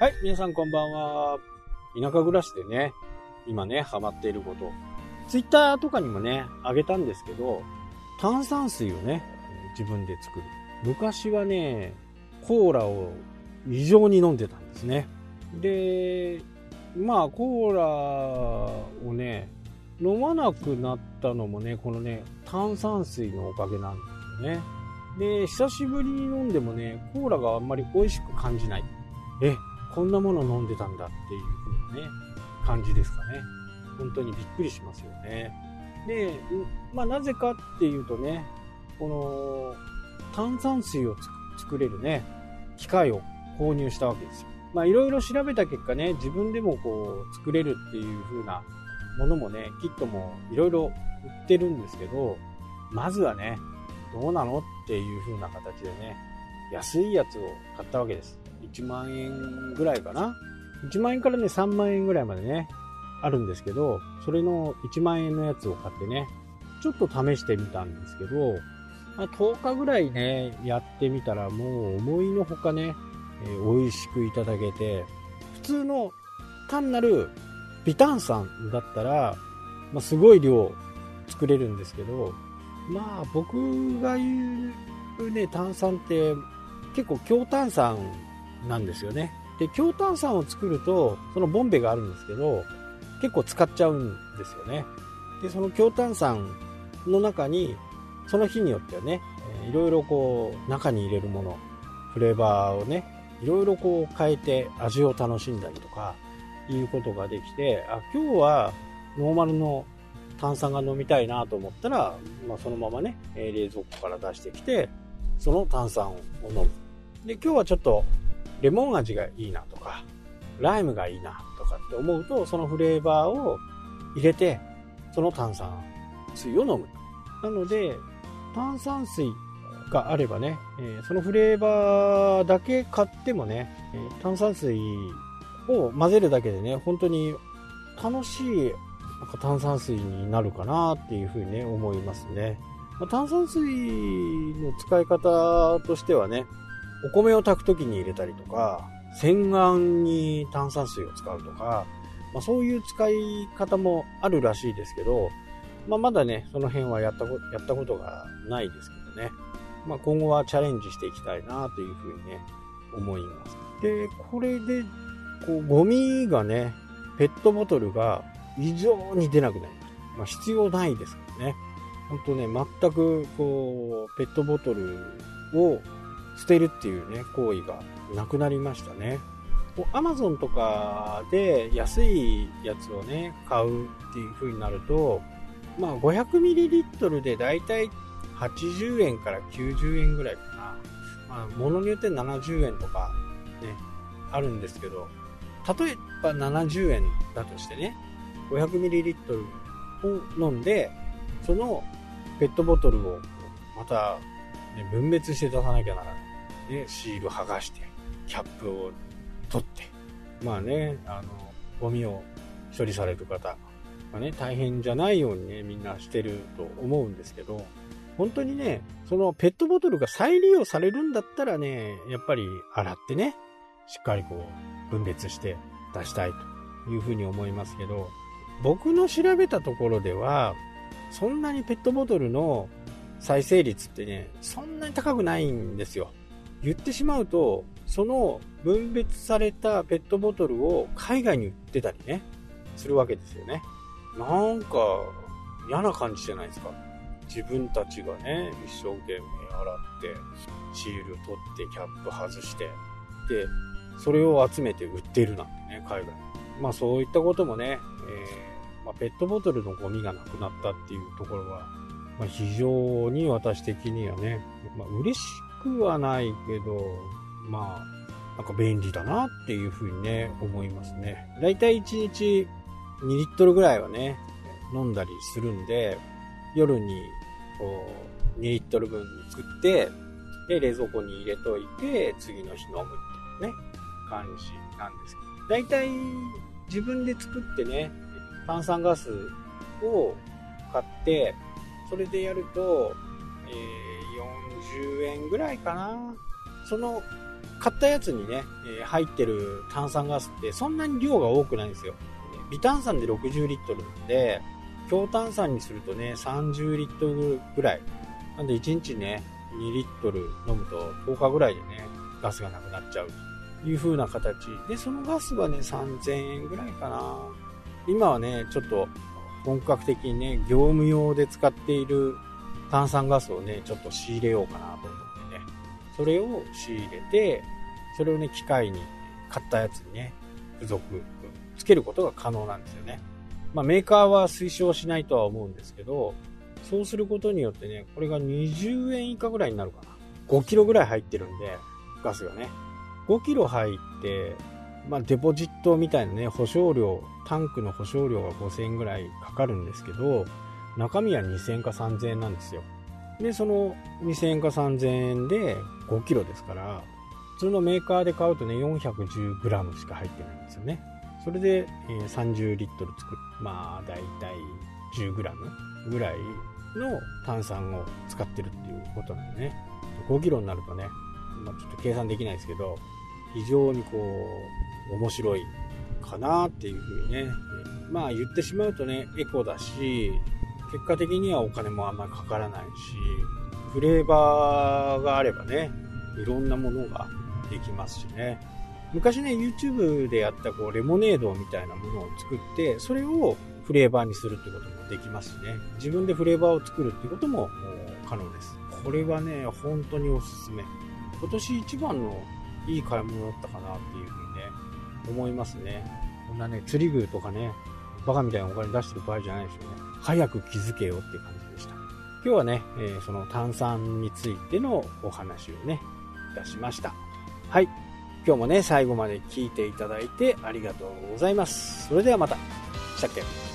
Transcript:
はい、皆さんこんばんは。田舎暮らしでね、今ね、ハマっていること。ツイッターとかにもね、あげたんですけど、炭酸水をね、自分で作る。昔はね、コーラを異常に飲んでたんですね。で、まあ、コーラをね、飲まなくなったのもね、このね、炭酸水のおかげなんですよね。で、久しぶりに飲んでもね、コーラがあんまり美味しく感じない。え、こんなもの飲んでたんだっていう風なね、感じですかね。本当にびっくりしますよね。で、まあなぜかっていうとね、この炭酸水を作れるね、機械を購入したわけですよ。まあいろいろ調べた結果ね、自分でもこう作れるっていう風なものもね、キットもいろいろ売ってるんですけど、まずはね、どうなのっていう風な形でね、安いやつを買ったわけです。1万円ぐらいかな。1万円からね、3万円ぐらいまでね、あるんですけど、それの1万円のやつを買ってね、ちょっと試してみたんですけど、まあ、10日ぐらいね、やってみたらもう思いのほかね、えー、美味しくいただけて、普通の単なる微炭酸だったら、まあ、すごい量作れるんですけど、まあ僕が言うね、炭酸って結構強炭酸なんですよね。で、強炭酸を作ると、そのボンベがあるんですけど、結構使っちゃうんですよね。で、その強炭酸の中に、その日によってはね、いろいろこう、中に入れるもの、フレーバーをね、いろいろこう変えて味を楽しんだりとか、いうことができて、あ、今日はノーマルの炭酸が飲みたいなと思ったら、まあ、そのままね、冷蔵庫から出してきて、その炭酸を飲む。で、今日はちょっとレモン味がいいなとか、ライムがいいなとかって思うと、そのフレーバーを入れて、その炭酸水を飲む。なので、炭酸水があればね、えそのフレーバーだけ買ってもね、え炭酸水を混ぜるだけでね、本当に楽しいなんか炭酸水になるかなっていうふうにね、思いますね。ま、炭酸水の使い方としてはね、お米を炊く時に入れたりとか、洗顔に炭酸水を使うとか、まあ、そういう使い方もあるらしいですけど、まあ、まだね、その辺はやったこやったことがないですけどね。まあ、今後はチャレンジしていきたいなというふうにね、思います。で、これで、こう、ゴミがね、ペットボトルが異常に出なくなりました。まあ、必要ないですからね。本当ね、全く、こう、ペットボトルを捨てるっていうね、行為がなくなりましたね。アマゾンとかで安いやつをね、買うっていう風になると、まあ 500ml でだいたい80円から90円ぐらいかな。まあ、物によって70円とかね、あるんですけど、例えば70円だとしてね、500ml を飲んで、そのペットボトルをまた、ね、分別して出さなきゃならない。ね、シール剥がして、キャップを取って、まあね、あの、ゴミを処理される方。がね、大変じゃないようにね、みんなしてると思うんですけど、本当にね、そのペットボトルが再利用されるんだったらね、やっぱり洗ってね、しっかりこう、分別して出したいというふうに思いますけど、僕の調べたところでは、そんなにペットボトルの再生率ってね、そんなに高くないんですよ。言ってしまうと、その分別されたペットボトルを海外に売ってたりね、するわけですよね。なんか嫌な感じじゃないですか。自分たちがね、一生懸命洗って、シール取ってキャップ外して、で、それを集めて売ってるなんてね、海外まあそういったこともね、えー、まあ、ペットボトルのゴミがなくなったっていうところは、まあ、非常に私的にはね、まあ、嬉しくはないけど、まあ、なんか便利だなっていうふうにね、思いますね。だいたい1日2リットルぐらいはね、飲んだりするんで、夜にこう2リットル分作って、で、冷蔵庫に入れといて、次の日飲むっていうね、感じなんですけど。だいたい自分で作ってね、炭酸ガスを買って、それでやると、えー、40円ぐらいかな。その買ったやつにね、え入ってる炭酸ガスってそんなに量が多くないんですよ。微炭酸で60リットルなんで、強炭酸にするとね、30リットルぐらい。なんで1日ね、2リットル飲むと10日ぐらいでね、ガスがなくなっちゃうという風な形。で、そのガスはね、3000円ぐらいかな。今はね、ちょっと本格的にね、業務用で使っている炭酸ガスをね、ちょっと仕入れようかなと思ってね。それを仕入れて、それをね、機械に買ったやつにね、付属、つけることが可能なんですよね。まあ、メーカーは推奨しないとは思うんですけど、そうすることによってね、これが20円以下ぐらいになるかな。5キロぐらい入ってるんで、ガスがね。5キロ入って、まあ、デポジットみたいなね、保証料、タンクの保証料が5000円ぐらいかかるんですけど、中身は2000円か3000円なんですよ。で、その2000円か3000円で5キロですから、普通のメーカーで買うとね、410g しか入ってないんですよね。それで、30リットル作る。まあ、だいたい 10g ぐらいの炭酸を使ってるっていうことなんでね。5キロになるとね、まあ、ちょっと計算できないですけど、非常にこう、面白いかなっていうふうにね。まあ言ってしまうとね、エコだし、結果的にはお金もあんまりかからないし、フレーバーがあればね、いろんなものができますしね。昔ね、YouTube でやったこうレモネードみたいなものを作って、それをフレーバーにするってこともできますしね。自分でフレーバーを作るってことも可能です。これはね、本当におすすめ。今年一番のいい買い物だったかなっていうふうにね、思いますね。こんなね、釣り具とかね、バカみたいなお金出してる場合じゃないですよね。早く気づけよっていう感じでした。今日はね、えー、その炭酸についてのお話をね、いたしました。はい。今日もね、最後まで聞いていただいてありがとうございます。それではまた。したっけ？